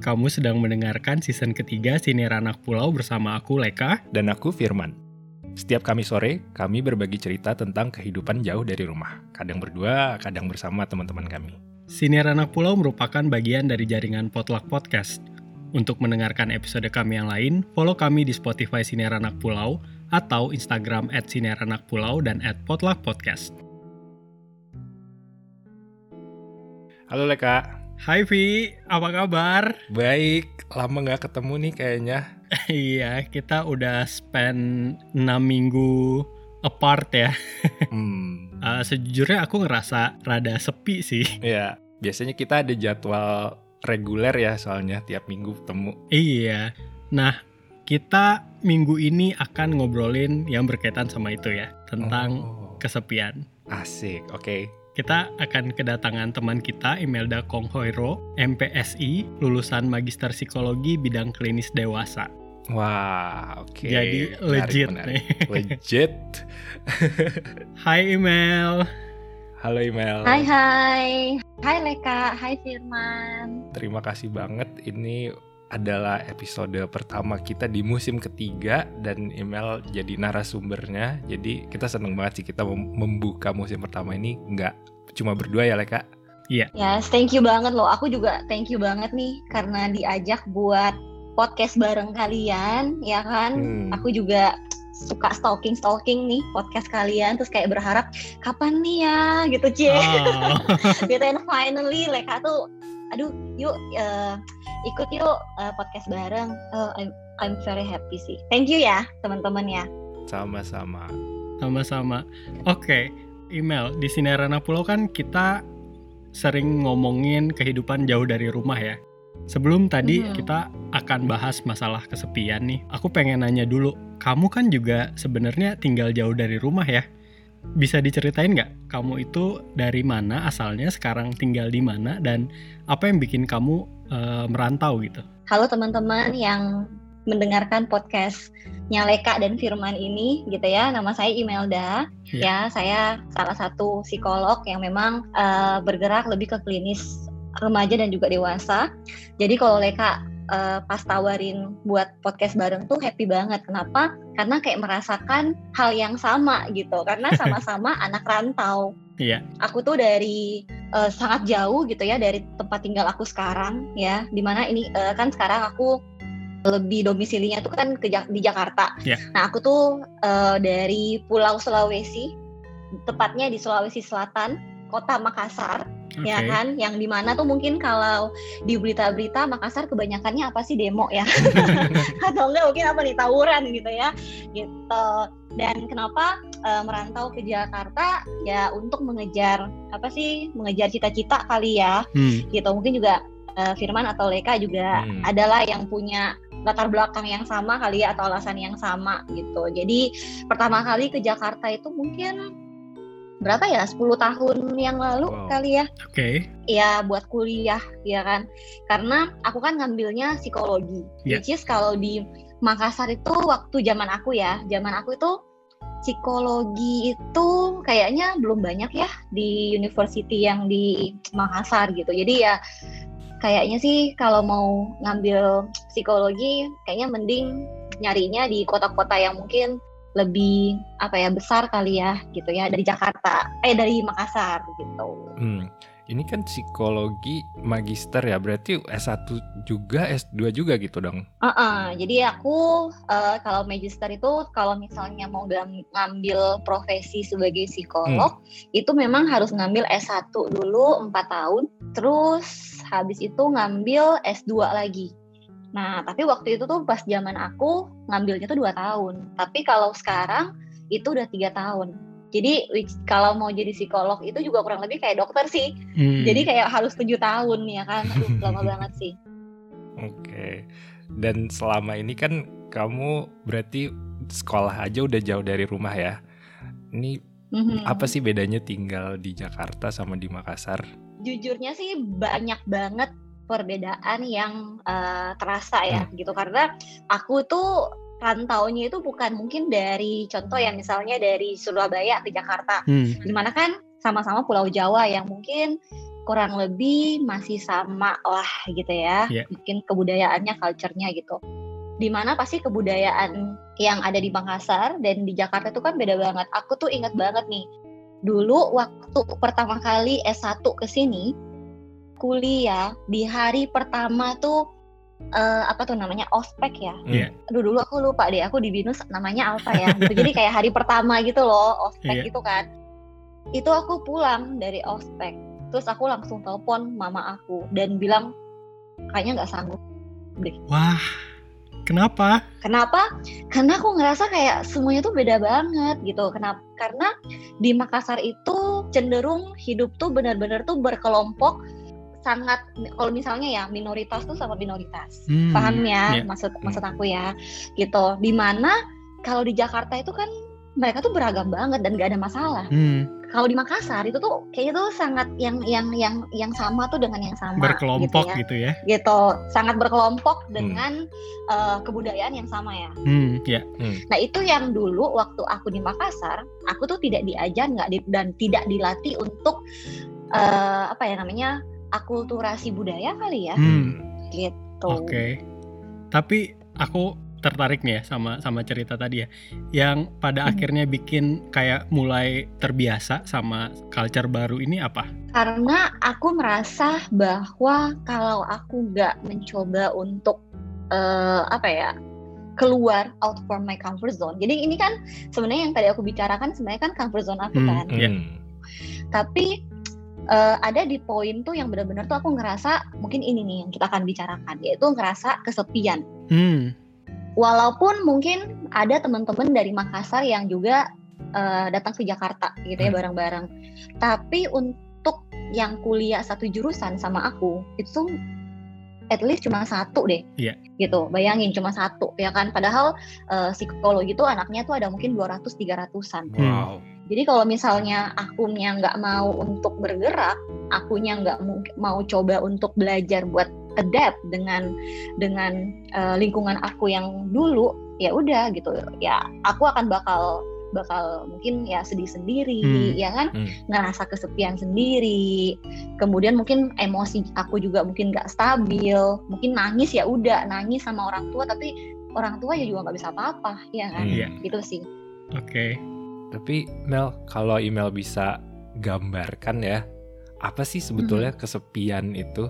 kamu sedang mendengarkan season ketiga Siniar Anak Pulau bersama aku Leka. Dan aku Firman. Setiap kami sore, kami berbagi cerita tentang kehidupan jauh dari rumah. Kadang berdua, kadang bersama teman-teman kami. Siniar Anak Pulau merupakan bagian dari jaringan Potluck Podcast. Untuk mendengarkan episode kami yang lain, follow kami di Spotify Siniar Anak Pulau atau Instagram at Siniar Anak Pulau dan at Potluck Podcast. Halo Leka. Hai Vi, apa kabar? Baik, lama nggak ketemu nih kayaknya. iya, kita udah spend 6 minggu apart ya. Hmm, Uh, sejujurnya aku ngerasa rada sepi sih. ya biasanya kita ada jadwal reguler ya soalnya tiap minggu ketemu. Iya. Nah, kita minggu ini akan ngobrolin yang berkaitan sama itu ya, tentang Oh, kesepian. asik, oke. Kita akan kedatangan teman kita Imelda Konghoiro, MPSI, lulusan Magister Psikologi bidang klinis dewasa. Wah, oke. Jadi Menarik, legit menarik. nih. Legit. Hai Imel. Halo Email. Hai hai, hai Leka, hai Firman. Terima kasih banget. Ini adalah episode pertama kita di musim ketiga dan email jadi narasumbernya. Jadi kita seneng banget sih kita mem- membuka musim pertama ini nggak cuma berdua ya Leka. Yes, thank you banget loh. Aku juga thank you banget nih karena diajak buat podcast bareng kalian, ya kan? Hmm. Aku juga suka stalking stalking nih podcast kalian terus kayak berharap kapan nih ya gitu cie Oh. gitu and finally Leka tuh aduh yuk eh, ikut yuk eh, podcast bareng Eh, I'm, I'm very happy sih thank you ya teman-teman ya Sama-sama. Sama-sama. Oke, email di Sinerana Pulau kan kita sering ngomongin kehidupan jauh dari rumah ya. Sebelum tadi Mhm. kita akan bahas masalah kesepian nih. Aku pengen nanya dulu, kamu kan juga sebenarnya tinggal jauh dari rumah ya. Bisa diceritain nggak kamu itu dari mana asalnya, sekarang tinggal di mana, dan apa yang bikin kamu eh, merantau gitu? Halo teman-teman yang mendengarkan podcastnya Leka dan Firman ini gitu ya. Nama saya Imelda. Iya. Ya, saya salah satu psikolog yang memang eh, bergerak lebih ke klinis remaja dan juga dewasa. Jadi kalau Leka eh, pas tawarin buat podcast bareng tuh happy banget. Kenapa? Karena kayak merasakan hal yang sama gitu. Karena sama-sama anak rantau. Iya. Aku tuh dari eh, sangat jauh gitu ya dari tempat tinggal aku sekarang ya. Di mana ini eh, kan sekarang aku lebih domisilinya tuh kan ke di Jakarta. Iya. Nah aku tuh eh, dari Pulau Sulawesi, tepatnya di Sulawesi Selatan, kota Makassar, Oke. ya kan? Yang di mana tuh mungkin kalau di berita-berita Makassar kebanyakannya apa sih demo ya? Atau enggak mungkin apa nih tawuran gitu ya? Gitu. Dan kenapa eh, merantau ke Jakarta? Ya untuk mengejar apa sih? Mengejar cita-cita kali ya Hmm. gitu mungkin juga eh, Firman atau Leka juga Hmm. adalah yang punya latar belakang yang sama kali ya atau alasan yang sama gitu jadi pertama kali ke Jakarta itu mungkin berapa ya 10 tahun yang lalu Wow. kali ya Oke. ya buat kuliah ya kan karena aku kan ngambilnya psikologi Iya. which is kalau di Makassar itu waktu zaman aku ya zaman aku itu psikologi itu kayaknya belum banyak ya di university yang di Makassar gitu jadi ya kayaknya sih kalau mau ngambil psikologi kayaknya mending nyarinya di kota-kota yang mungkin lebih apa ya besar kali ya gitu ya dari Jakarta eh dari Makassar gitu Hmm, Ini kan psikologi magister ya, berarti S1 juga, S2 juga gitu dong. Heeh, jadi aku eh, kalau magister itu kalau misalnya mau ngam- ngambil profesi sebagai psikolog itu memang harus ngambil S1 dulu 4 tahun, terus habis itu ngambil S2 lagi. Nah, tapi waktu itu tuh pas zaman aku ngambilnya tuh 2 tahun. Tapi kalau sekarang itu udah tiga tahun. Jadi which- kalau mau jadi psikolog itu juga kurang lebih kayak dokter sih. Hmm. Jadi kayak harus tujuh tahun ya kan. Aduh, lama banget sih. Oke. Dan selama ini kan kamu berarti sekolah aja udah jauh dari rumah ya. Ini Mhm. apa sih bedanya tinggal di Jakarta sama di Makassar? jujurnya sih banyak banget perbedaan yang eh, terasa ya gitu karena aku tuh rantaunya itu bukan mungkin dari contoh ya misalnya dari Surabaya ke Jakarta Hmm. di mana kan sama-sama Pulau Jawa yang mungkin kurang lebih masih sama lah gitu ya. Iya. Mungkin kebudayaannya, culture-nya gitu. Di mana pasti kebudayaan yang ada di Makassar dan di Jakarta itu kan beda banget. Aku tuh inget banget nih, dulu waktu pertama kali S1 ke sini, kuliah di hari pertama tuh eh, apa tuh namanya ospek ya. Iya. Aduh dulu aku lupa deh, aku di binus namanya apa ya. Gitu. Jadi kayak hari pertama gitu loh ospek Iya. gitu kan. Itu aku pulang dari ospek, terus aku langsung telepon mama aku dan bilang kayaknya nggak sanggup. Wah, kenapa? Kenapa? Karena aku ngerasa kayak semuanya tuh beda banget gitu. Kenapa? Karena di Makassar itu cenderung hidup tuh benar-benar tuh berkelompok sangat kalau misalnya ya minoritas tuh sama minoritas. Hmm, Paham ya iya. maksud maksud aku ya. Gitu. Di mana kalau di Jakarta itu kan mereka tuh beragam banget dan gak ada masalah. Hmm, Kalau di Makassar itu tuh kayaknya tuh sangat yang yang yang yang sama tuh dengan yang sama berkelompok gitu gitu ya. ya. Gitu. Sangat berkelompok dengan eh, kebudayaan yang sama ya. Hmm, ya. Nah itu yang dulu waktu aku di Makassar, aku tuh tidak diajar nggak di- dan tidak dilatih untuk eh, apa ya namanya akulturasi budaya kali ya, Hmm, gitu. oke. Tapi aku tertarik nih ya sama sama cerita tadi ya. Yang pada Hmm. akhirnya bikin kayak mulai terbiasa sama culture baru ini apa? Karena aku merasa bahwa kalau aku nggak mencoba untuk eh, apa ya keluar out from my comfort zone. Jadi ini kan sebenarnya yang tadi aku bicarakan sebenarnya kan comfort zone aku Hmm, kan. Iya. Hmm. Tapi eh, ada di poin tuh yang benar-benar tuh aku ngerasa mungkin ini nih yang kita akan bicarakan yaitu ngerasa kesepian. Hmm, Walaupun mungkin ada teman-teman dari Makassar yang juga eh, datang ke Jakarta gitu ya Hmm. bareng-bareng. Tapi untuk yang kuliah satu jurusan sama aku itu at least cuma satu deh. Iya. Gitu. Bayangin cuma satu ya kan. Padahal eh, psikologi itu anaknya tuh ada mungkin 200 300-an. Wow. Jadi kalau misalnya akunya nggak mau untuk bergerak, akunya nggak mau coba untuk belajar buat adapt dengan dengan eh, lingkungan aku yang dulu, ya udah gitu. Ya aku akan bakal bakal mungkin ya sedih sendiri, Hmm. ya kan, Hmm. ngerasa kesepian sendiri. Kemudian mungkin emosi aku juga mungkin nggak stabil, mungkin nangis ya udah nangis sama orang tua, tapi orang tua ya juga nggak bisa apa-apa, ya kan, Hmm. Gitu sih. oke. Tapi Mel, kalau email bisa gambarkan ya, apa sih sebetulnya kesepian itu?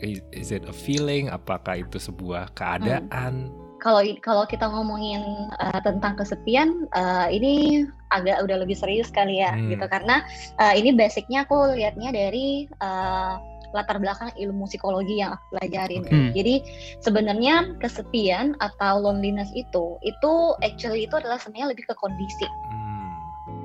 Is is it a feeling? Apakah itu sebuah keadaan? kalau kalau kita ngomongin uh, tentang kesepian uh, ini agak udah lebih serius kali ya Hmm. gitu karena uh, ini basicnya aku lihatnya dari uh, latar belakang ilmu psikologi yang aku pelajarin. Oke. Hmm. Jadi sebenarnya kesepian atau loneliness itu itu actually itu adalah sebenarnya lebih ke kondisi. Hmm.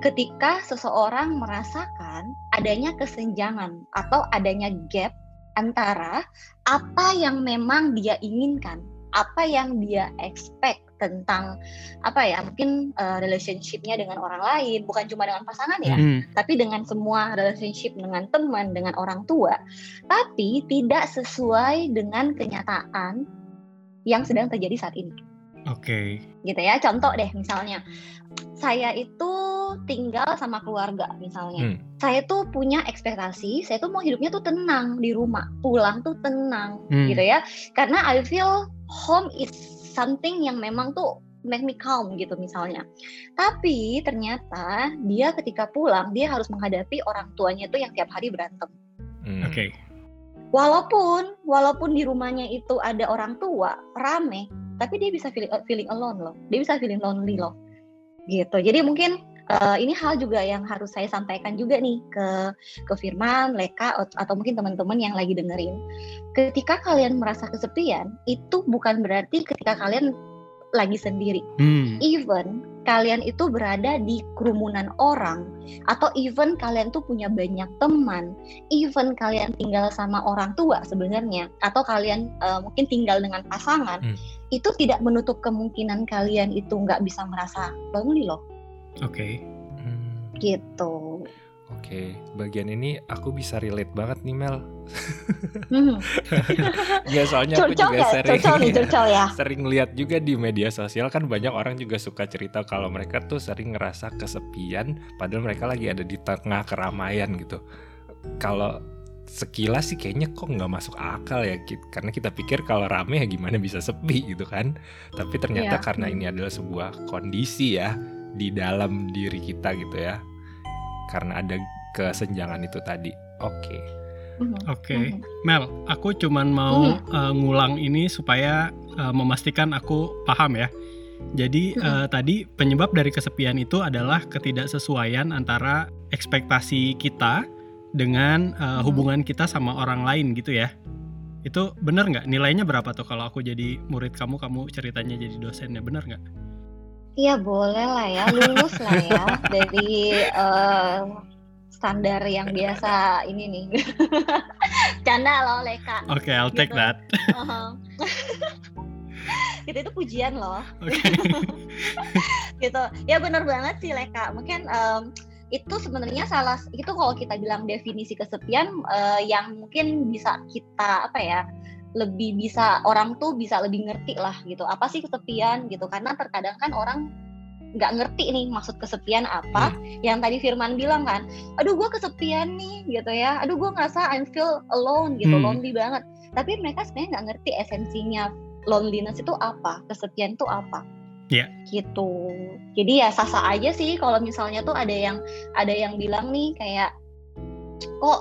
Ketika seseorang merasakan adanya kesenjangan atau adanya gap antara apa yang memang dia inginkan apa yang dia expect tentang apa ya mungkin uh, relationshipnya dengan orang lain bukan cuma dengan pasangan ya Hmm, tapi dengan semua relationship dengan teman dengan orang tua tapi tidak sesuai dengan kenyataan yang sedang terjadi saat ini oke. gitu ya contoh deh misalnya saya itu tinggal sama keluarga misalnya. Hmm. saya tuh punya ekspektasi saya tuh mau hidupnya tuh tenang di rumah pulang tuh tenang Hmm, gitu ya. Karena I feel home is something yang memang tuh make me calm gitu misalnya. Tapi ternyata dia ketika pulang dia harus menghadapi orang tuanya tuh yang tiap hari berantem. Hmm. Oke. walaupun walaupun di rumahnya itu ada orang tua rame tapi dia bisa feeling, feeling alone loh. Dia bisa feeling lonely loh. Gitu. Jadi mungkin eh, ini hal juga yang harus saya sampaikan juga nih ke ke Firman, Leka at- atau mungkin teman-teman yang lagi dengerin. Ketika kalian merasa kesepian, itu bukan berarti ketika kalian lagi sendiri. Hmm, Even kalian itu berada di kerumunan orang atau even kalian tuh punya banyak teman, even kalian tinggal sama orang tua sebenarnya atau kalian eh, mungkin tinggal dengan pasangan, Hmm. itu tidak menutup kemungkinan kalian itu nggak bisa merasa lonely loh, oke. Hmm. gitu. Oke, bagian ini aku bisa relate banget nih Mel. Hmm. Ya soalnya aku Curcol juga nggak? sering Curcol nih, curcol ya. sering lihat juga di media sosial kan banyak orang juga suka cerita kalau mereka tuh sering ngerasa kesepian padahal mereka lagi ada di tengah keramaian gitu. Kalau sekilas sih kayaknya kok nggak masuk akal ya karena kita pikir kalau rame ya gimana bisa sepi gitu kan tapi ternyata Iya. karena ini adalah sebuah kondisi ya di dalam diri kita gitu ya karena ada kesenjangan itu tadi oke Mhm. Oke, Mhm. Mel, aku cuman mau uh, ngulang ini supaya uh, memastikan aku paham ya. Jadi uh, tadi penyebab dari kesepian itu adalah ketidaksesuaian antara ekspektasi kita dengan uh, hubungan kita sama orang lain gitu ya. Itu bener nggak? Nilainya berapa tuh kalau aku jadi murid kamu, kamu ceritanya jadi dosennya, bener nggak? Iya boleh lah ya, lulus lah ya dari eh, standar yang biasa ini nih. Canda loh Leka. Oke, I'll take Gitu. that. Uhum. gitu itu pujian loh. Oke. gitu ya benar banget sih Leka mungkin em, itu sebenarnya salah itu kalau kita bilang definisi kesepian eh, yang mungkin bisa kita apa ya lebih bisa orang tuh bisa lebih ngerti lah gitu. Apa sih kesepian gitu? Karena terkadang kan orang nggak ngerti nih maksud kesepian apa. Yang tadi Firman bilang kan aduh gue kesepian nih gitu ya. Aduh gue ngerasa I feel alone gitu Hmm. lonely banget. Tapi mereka sebenarnya nggak ngerti esensinya loneliness itu apa kesepian itu apa. Iya. gitu. Jadi ya sasa aja sih kalau misalnya tuh ada yang ada yang bilang nih kayak kok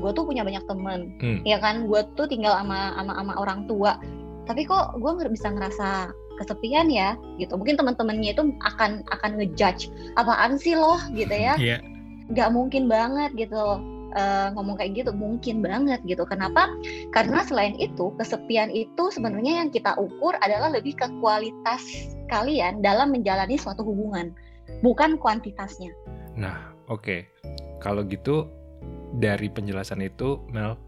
gue tuh punya banyak temen. Hmm. ya kan? Gue tuh tinggal sama sama sama orang tua. Tapi kok gue nggak bisa ngerasa kesepian ya? Gitu. Mungkin teman-temannya itu akan akan ngejudge apaan sih loh gitu ya. Iya. nggak mungkin banget gitu eh, ngomong kayak gitu mungkin banget gitu. Kenapa? Karena selain itu kesepian itu sebenarnya yang kita ukur adalah lebih ke kualitas kalian dalam menjalani suatu hubungan bukan kuantitasnya. Nah, oke. Kalau gitu dari penjelasan itu Mel,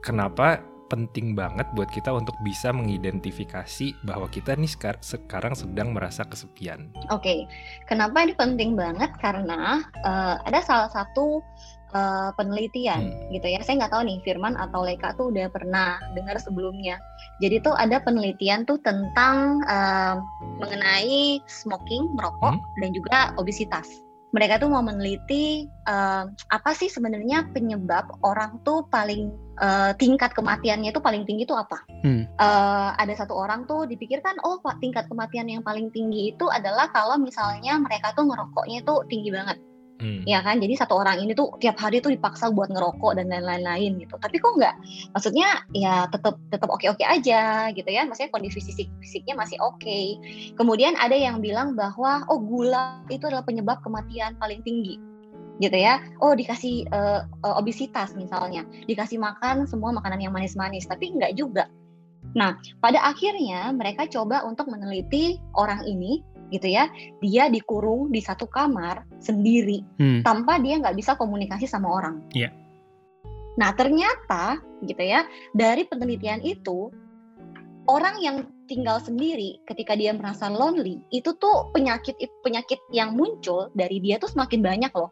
kenapa penting banget buat kita untuk bisa mengidentifikasi bahwa kita nih sekar- sekarang sedang merasa kesepian. Oke, kenapa ini penting banget? Karena eh, ada salah satu eh, penelitian gitu ya. Saya nggak tahu nih Firman atau Leka tuh udah pernah dengar sebelumnya. Jadi tuh ada penelitian tuh tentang eh, mengenai smoking, merokok, Hmm. dan juga obesitas. Mereka tuh mau meneliti eh, apa sih sebenarnya penyebab orang tuh paling eh, tingkat kematiannya itu paling tinggi itu apa? Hmm. Eh, ada satu orang tuh dipikirkan oh pak tingkat kematian yang paling tinggi itu adalah kalau misalnya mereka tuh ngerokoknya tuh tinggi banget Hmm. ya kan? Jadi satu orang ini tuh tiap hari tuh dipaksa buat ngerokok dan lain-lain gitu. Tapi kok nggak? Maksudnya ya tetap tetap oke oke aja gitu ya. Maksudnya kondisi fisik fisiknya masih oke. Kemudian ada yang bilang bahwa oh gula itu adalah penyebab kematian paling tinggi gitu ya. Oh dikasih eh, obesitas misalnya. Dikasih makan semua makanan yang manis-manis tapi nggak juga. Nah pada akhirnya mereka coba untuk meneliti orang ini gitu ya dia dikurung di satu kamar sendiri Hmm. tanpa dia nggak bisa komunikasi sama orang. Iya. Nah ternyata gitu ya dari penelitian itu orang yang tinggal sendiri ketika dia merasa lonely itu tuh penyakit penyakit yang muncul dari dia tuh semakin banyak loh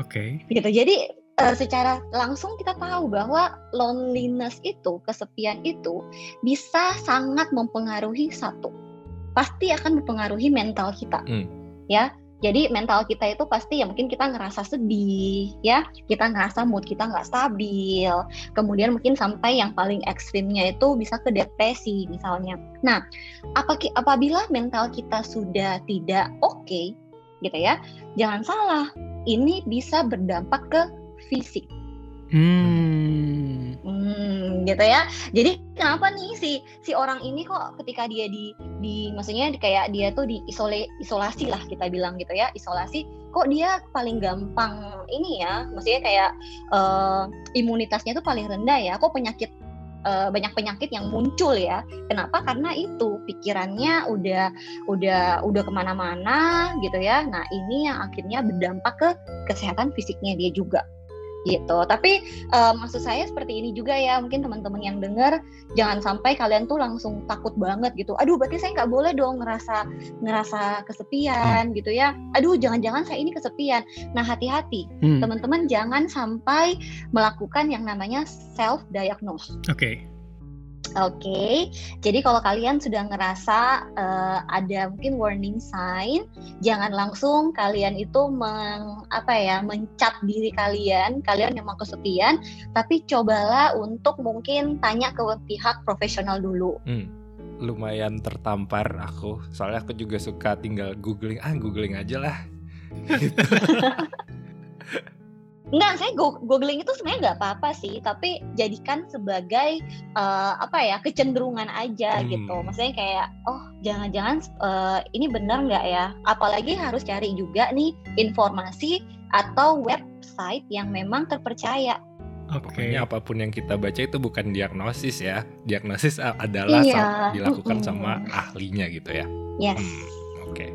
Oke. gitu. Jadi eh, secara langsung kita tahu bahwa loneliness itu kesepian itu bisa sangat mempengaruhi satu pasti akan mempengaruhi mental kita. Hmm. ya jadi mental kita itu pasti ya mungkin kita ngerasa sedih ya. Kita ngerasa mood kita nggak stabil. Kemudian mungkin sampai yang paling ekstrimnya itu bisa ke depresi misalnya. Nah apabila mental kita sudah tidak oke gitu ya jangan salah. Ini bisa berdampak ke fisik Hmm. Hmm, gitu ya. Jadi kenapa nih si si orang ini kok ketika dia di di maksudnya kayak dia tuh di isole isolasi lah kita bilang gitu ya, isolasi kok dia paling gampang ini ya, maksudnya kayak eh, imunitasnya tuh paling rendah ya. Kok penyakit eh, banyak penyakit yang muncul ya. Kenapa? Karena itu pikirannya udah udah udah ke mana-mana gitu ya. Nah ini yang akhirnya berdampak ke kesehatan fisiknya dia juga gitu. Tapi eh, maksud saya seperti ini juga ya mungkin teman-teman yang dengar jangan sampai kalian tuh langsung takut banget gitu aduh berarti saya nggak boleh dong ngerasa ngerasa kesepian gitu ya aduh jangan-jangan saya ini kesepian nah hati-hati Hmm. teman-teman jangan sampai melakukan yang namanya self diagnose Oke. Oke, jadi kalau kalian sudah ngerasa uh, ada mungkin warning sign, jangan langsung kalian itu meng, apa ya mencap diri kalian, kalian memang kesepian, tapi cobalah untuk mungkin tanya ke pihak profesional dulu. Hmm, lumayan tertampar aku, soalnya aku juga suka tinggal googling, ah googling aja lah. Gitu. Enggak, saya googling itu sebenarnya nggak apa-apa sih, tapi jadikan sebagai uh, apa ya kecenderungan aja hmm. gitu. Maksudnya kayak, oh jangan-jangan uh, ini benar nggak ya? Apalagi harus cari juga nih informasi atau website yang memang terpercaya. Okay. Pokoknya apa pun yang kita baca itu bukan diagnosis ya. Diagnosis adalah iya. dilakukan mm -hmm. sama ahlinya gitu ya. Yes. Hmm, Oke. Okay.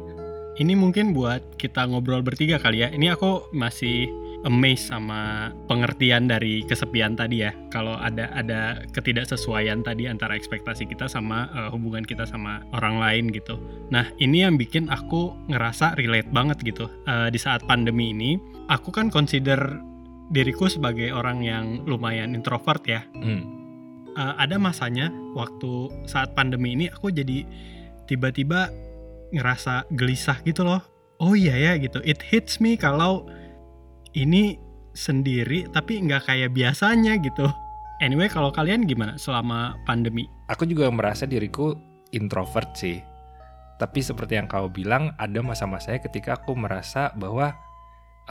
Ini mungkin buat kita ngobrol bertiga kali ya. Ini aku masih amazed sama pengertian dari kesepian tadi ya. Kalau ada ada ketidaksesuaian tadi antara ekspektasi kita sama uh, hubungan kita sama orang lain gitu. Nah ini yang bikin aku ngerasa relate banget gitu. Uh, di saat pandemi ini, aku kan consider diriku sebagai orang yang lumayan introvert ya. Hmm. Uh, ada masanya waktu saat pandemi ini aku jadi tiba-tiba ngerasa gelisah gitu loh. Oh iya ya gitu. It hits me kalau ini sendiri tapi nggak kayak biasanya gitu. Anyway, kalau kalian gimana selama pandemi? Aku juga merasa diriku introvert sih. Tapi seperti yang kau bilang, ada masa-masanya ketika aku merasa bahwa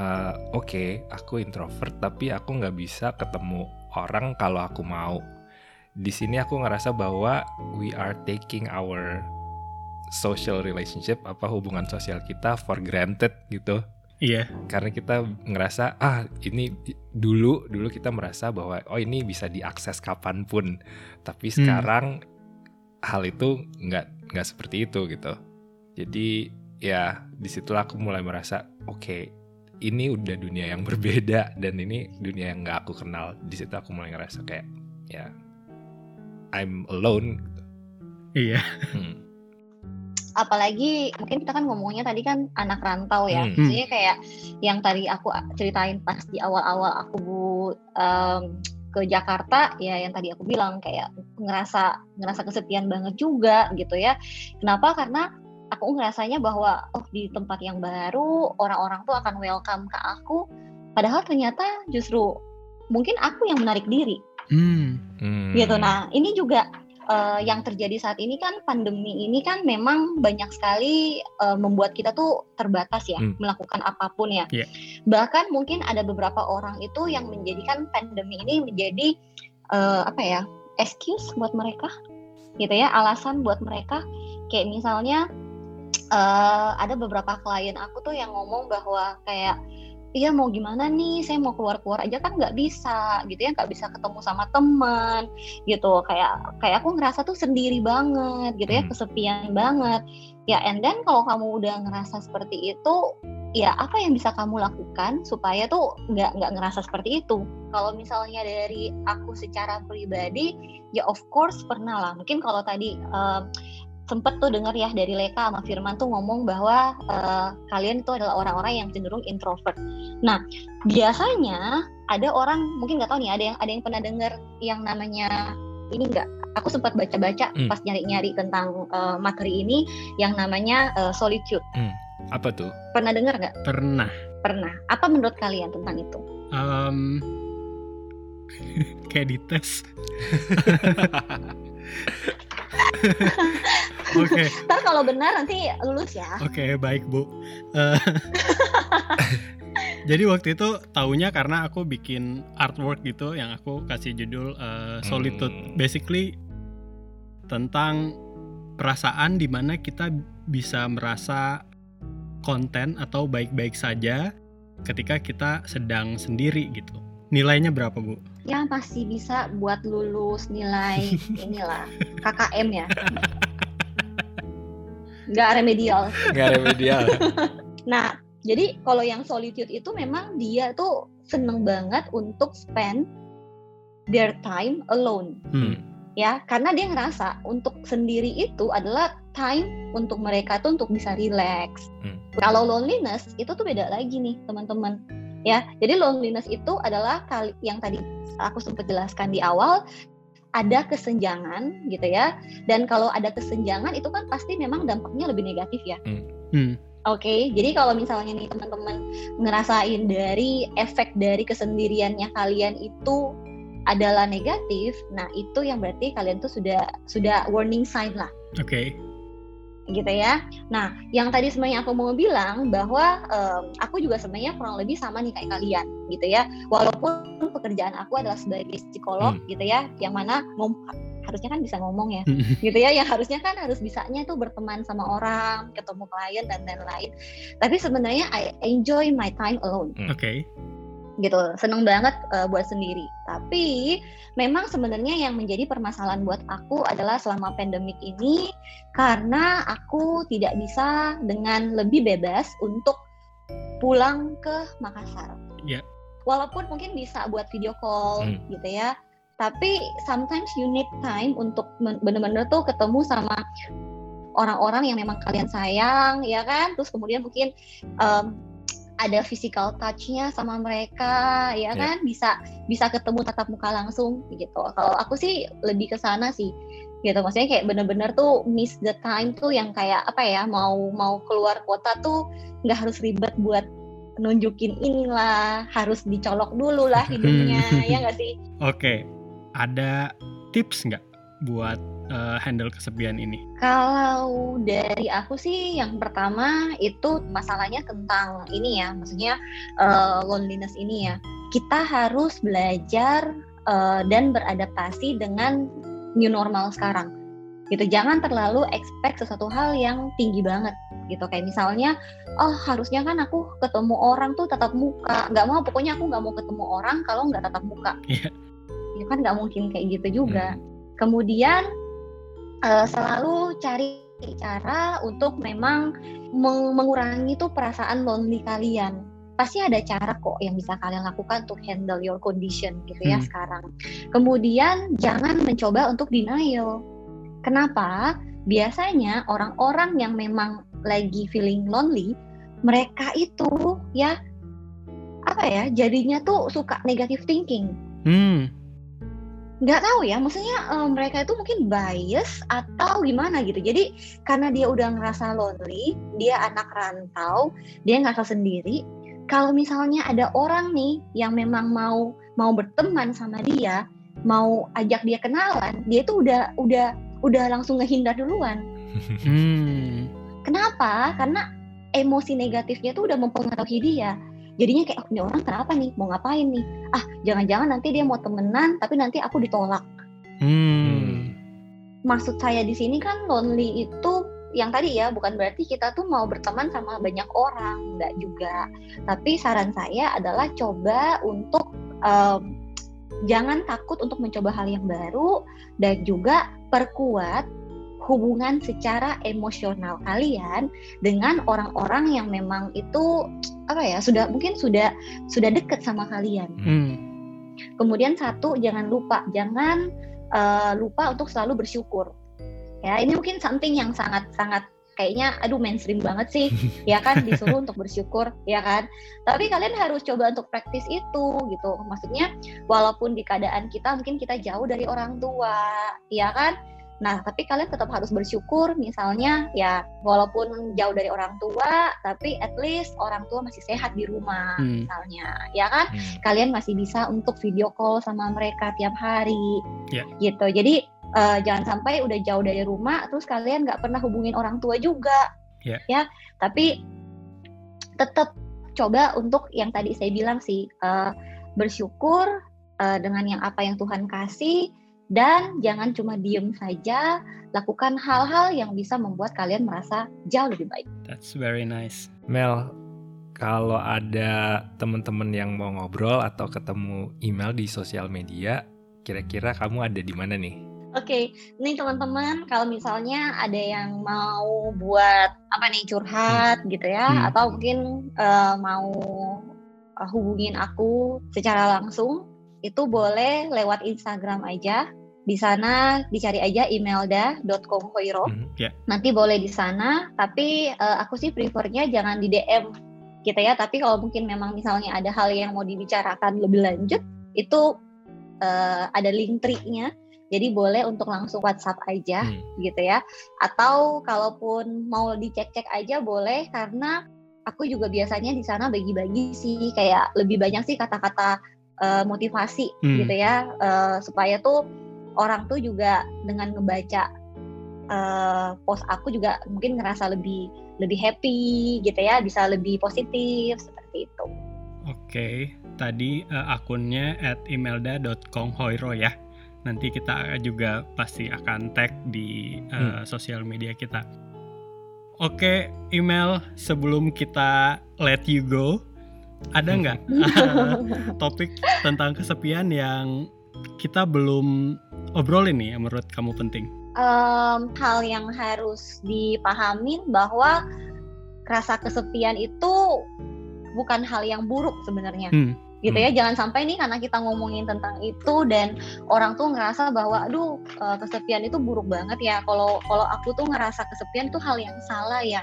uh, oke, okay, aku introvert, tapi aku nggak bisa ketemu orang kalau aku mau. Di sini aku ngerasa bahwa we are taking our social relationship, apa hubungan sosial kita for granted gitu. Iya. Karena kita ngerasa ah ini dulu dulu kita merasa bahwa oh ini bisa diakses kapan pun, tapi hmm. sekarang hmm. hal itu nggak nggak seperti itu gitu. Jadi ya di situlah aku mulai merasa oke okay, ini udah dunia yang berbeda dan ini dunia yang nggak aku kenal. Di situ aku mulai ngerasa kayak ya I'm alone. Iya. Hmm apalagi mungkin kita kan ngomongnya tadi kan anak rantau ya. Hmm. jadi kayak yang tadi aku ceritain pas di awal-awal aku um, ke Jakarta ya yang tadi aku bilang kayak ngerasa ngerasa kesepian banget juga gitu ya. Kenapa? Karena aku ngerasanya bahwa oh di tempat yang baru orang-orang tuh akan welcome ke aku. Padahal ternyata justru mungkin aku yang menarik diri. Hmm. gitu. Nah ini juga uh, yang terjadi saat ini kan pandemi ini kan memang banyak sekali uh, membuat kita tuh terbatas ya hmm. melakukan apa pun ya. Yeah. Bahkan mungkin ada beberapa orang itu yang menjadikan pandemi ini menjadi uh, apa ya excuse buat mereka, gitu ya alasan buat mereka. Kayak misalnya uh, ada beberapa klien aku tuh yang ngomong bahwa kayak iya mau gimana nih? Saya mau keluar-keluar aja. Kan nggak bisa gitu ya. Nggak bisa ketemu sama teman gitu. Kayak kayak aku ngerasa tuh sendiri banget gitu ya. Hmm. kesepian banget. Ya and then kalau kamu udah ngerasa seperti itu ya apa yang bisa kamu lakukan supaya tuh nggak nggak ngerasa seperti itu? Kalau misalnya dari aku secara pribadi ya of course pernah lah. Mungkin kalau tadi uh, sempet tuh dengar ya dari Leka sama Firman tuh ngomong bahwa uh, kalian itu adalah orang-orang yang cenderung introvert. Nah, biasanya ada orang mungkin nggak tahu nih ada yang ada yang pernah dengar yang namanya ini enggak aku sempat baca-baca hmm. pas nyari-nyari tentang uh, materi ini yang namanya uh, solitude. Hmm. Apa tuh? Pernah dengar nggak? Pernah. Pernah. Apa menurut kalian tentang itu? Um, kayak dites. Oke. Okay. Ntar kalau benar nanti lulus ya. Oke, okay, baik Bu. Uh, jadi waktu itu taunya karena aku bikin artwork gitu yang aku kasih judul uh, Solitude. Hmm. Basically tentang perasaan di mana kita bisa merasa konten atau baik-baik saja ketika kita sedang sendiri gitu. Nilainya berapa, Bu? Ya pasti bisa buat lulus nilai inilah KKM ya. Nggak remedial. Nggak remedial. nah, jadi kalau yang solitude itu memang dia tuh seneng banget untuk spend their time alone. Hmm. Ya, karena dia ngerasa untuk sendiri itu adalah time untuk mereka tuh untuk bisa relax. Hmm. Kalau loneliness itu tuh beda lagi nih, teman-teman ya jadi loneliness itu adalah kali yang tadi aku sempat jelaskan di awal ada kesenjangan gitu ya. Dan kalau ada kesenjangan itu kan pasti memang dampaknya lebih negatif ya. Hmm. Oke, okay, jadi kalau misalnya nih teman-teman ngerasain dari efek dari kesendiriannya kalian itu adalah negatif, nah itu yang berarti kalian tuh sudah sudah warning sign lah. Oke. Okay. Gitu ya. Nah, yang tadi sebenarnya aku mau bilang bahwa um, aku juga sebenarnya kurang lebih sama nih kayak kalian, gitu ya. Walaupun pekerjaan aku adalah sebagai psikolog, hmm. gitu ya, yang mana ngom harusnya kan bisa ngomong ya gitu ya yang harusnya kan harus bisanya tuh berteman sama orang ketemu klien dan lain-lain tapi sebenarnya I enjoy my time alone oke okay. Gitu seneng banget uh, buat sendiri tapi memang sebenarnya yang menjadi permasalahan buat aku adalah selama pandemik ini karena aku tidak bisa dengan lebih bebas untuk pulang ke Makassar. Yeah. Walaupun mungkin bisa buat video call hmm. gitu ya, tapi sometimes you need time untuk benar-benar tuh ketemu sama orang-orang yang memang kalian sayang ya kan terus kemudian mungkin um, ada physical touch-nya sama mereka ya yeah. kan? Bisa bisa ketemu tatap muka langsung gitu. Kalau aku sih lebih ke sana sih gitu. Maksudnya kayak bener-bener tuh miss the time tuh yang kayak apa ya mau mau keluar kota tuh nggak harus ribet buat nunjukin inilah harus dicolok dulu lah hidungnya ya nggak sih? Oke okay ada tips nggak buat uh, handle kesepian ini? Kalau dari aku sih yang pertama itu masalahnya tentang ini ya, maksudnya uh, loneliness ini ya. Kita harus belajar uh, dan beradaptasi dengan new normal sekarang. Gitu, jangan terlalu expect sesuatu hal yang tinggi banget gitu kayak misalnya oh harusnya kan aku ketemu orang tuh tatap muka nggak mau pokoknya aku nggak mau ketemu orang kalau nggak tatap muka yeah ya kan nggak mungkin kayak gitu juga hmm. Kemudian uh, selalu cari cara untuk memang meng mengurangi tuh perasaan lonely kalian pasti ada cara kok yang bisa kalian lakukan untuk handle your condition gitu ya hmm. sekarang. Kemudian jangan mencoba untuk denial. Kenapa? Biasanya orang-orang yang memang lagi feeling lonely, mereka itu ya apa ya jadinya tuh suka negative thinking. Hmm nggak tahu ya maksudnya um, mereka itu mungkin bias atau gimana gitu. Jadi karena dia udah ngerasa lonely dia anak rantau dia ngerasa sendiri kalau misalnya ada orang nih yang memang mau mau berteman sama dia mau ajak dia kenalan dia tuh udah udah udah langsung ngehindar duluan. Hmm. kenapa? Karena emosi negatifnya tuh udah mempengaruhi dia jadinya kayak oh, ini orang kenapa nih? Mau ngapain nih? Ah jangan-jangan nanti dia mau temenan tapi nanti aku ditolak. Hmm. maksud saya di sini kan lonely itu yang tadi ya bukan berarti kita tuh mau berteman sama banyak orang nggak juga. Tapi saran saya adalah coba untuk um, jangan takut untuk mencoba hal yang baru dan juga perkuat hubungan secara emosional kalian dengan orang-orang yang memang itu apa ya sudah mungkin sudah sudah dekat sama kalian. Hmm. Kemudian satu jangan lupa jangan uh, lupa untuk selalu bersyukur. Ya ini mungkin something yang sangat sangat kayaknya aduh mainstream banget sih ya kan disuruh untuk bersyukur ya kan tapi kalian harus coba untuk praktis itu gitu maksudnya walaupun di keadaan kita mungkin kita jauh dari orang tua ya kan Nah, tapi kalian tetap harus bersyukur misalnya ya walaupun jauh dari orang tua, tapi at least orang tua masih sehat di rumah hmm. misalnya. Ya kan? Hmm. Kalian masih bisa untuk video call sama mereka tiap hari. Yeah. Gitu. Jadi uh, jangan sampai udah jauh dari rumah terus kalian nggak pernah hubungin orang tua juga. Yeah. Ya, tapi tetap coba untuk yang tadi saya bilang sih uh, bersyukur uh, dengan yang apa yang Tuhan kasih dan jangan cuma diem saja, lakukan hal-hal yang bisa membuat kalian merasa jauh lebih baik. That's very nice. Mel, kalau ada teman-teman yang mau ngobrol atau ketemu email di sosial media, kira-kira kamu ada di mana nih? Oke, okay. nih teman-teman, kalau misalnya ada yang mau buat apa nih curhat hmm. gitu ya, hmm. atau mungkin uh, mau uh, hubungin aku secara langsung, itu boleh lewat Instagram aja di sana dicari aja imelda.comhoiro. Mm, yeah. Nanti boleh di sana, tapi uh, aku sih prefernya jangan di DM kita ya. Tapi kalau mungkin memang misalnya ada hal yang mau dibicarakan lebih lanjut, itu uh, ada link tree-nya Jadi boleh untuk langsung WhatsApp aja Hmm. gitu ya. Atau kalaupun mau dicek-cek aja boleh karena aku juga biasanya di sana bagi-bagi sih kayak lebih banyak sih kata-kata eh, motivasi Hmm. gitu ya eh, supaya tuh orang tuh juga dengan ngebaca eh, post aku juga mungkin ngerasa lebih lebih happy gitu ya, bisa lebih positif seperti itu. Oke, tadi eh, akunnya at imelda.konghoiro ya. Nanti kita juga pasti akan tag di eh, sosial media kita. Oke, email sebelum kita let you go, ada nggak topik tentang kesepian yang kita belum obrolin nih yang menurut kamu penting? Em, hal yang harus dipahamin bahwa rasa kesepian itu bukan hal yang buruk sebenarnya. Hmm. gitu ya jangan sampai nih karena kita ngomongin tentang itu dan orang tuh ngerasa bahwa aduh eh, kesepian itu buruk banget ya kalau kalau aku tuh ngerasa kesepian tuh hal yang salah ya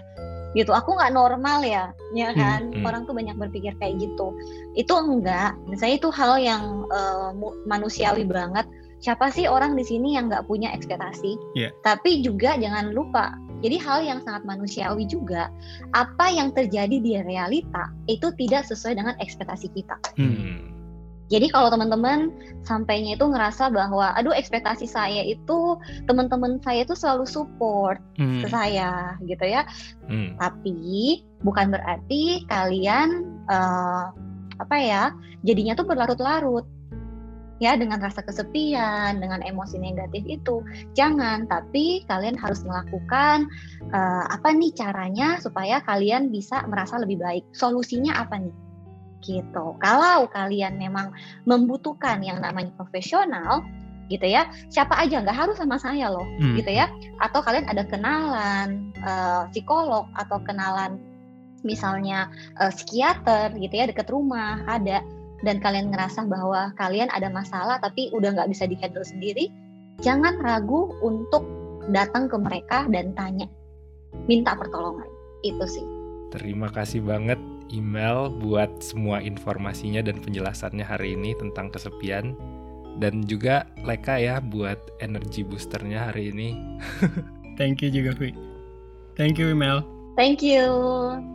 gitu aku nggak normal ya ya Hmm, kan hmm. orang tuh banyak berpikir kayak gitu itu enggak misalnya itu hal yang mu- manusiawi banget siapa sih orang di sini yang nggak punya ekspektasi Iya. tapi juga jangan lupa jadi hal yang sangat manusiawi juga apa yang terjadi di realita itu tidak sesuai dengan ekspektasi kita Hmm. Jadi kalau teman-teman sampainya itu ngerasa bahwa aduh ekspektasi saya itu teman-teman saya itu selalu support Hmm. ke saya gitu ya. Hmm. Tapi bukan berarti kalian eh, apa ya jadinya tuh berlarut-larut ya dengan rasa kesepian, dengan emosi negatif itu. Jangan, tapi kalian harus melakukan eh, apa nih caranya supaya kalian bisa merasa lebih baik. Solusinya apa nih? Gitu. Kalau kalian memang membutuhkan yang namanya profesional, gitu ya. Siapa aja nggak harus sama saya loh Hmm. gitu ya atau kalian ada kenalan eh, psikolog atau kenalan misalnya eh, psikiater gitu ya deket rumah ada dan kalian ngerasa bahwa kalian ada masalah tapi udah nggak bisa dihandle sendiri jangan ragu untuk datang ke mereka dan tanya minta pertolongan itu sih Terima kasih banget email buat semua informasinya dan penjelasannya hari ini tentang kesepian dan juga Leka ya buat energi boosternya hari ini. Thank you juga, Hui. Thank you, email. thank you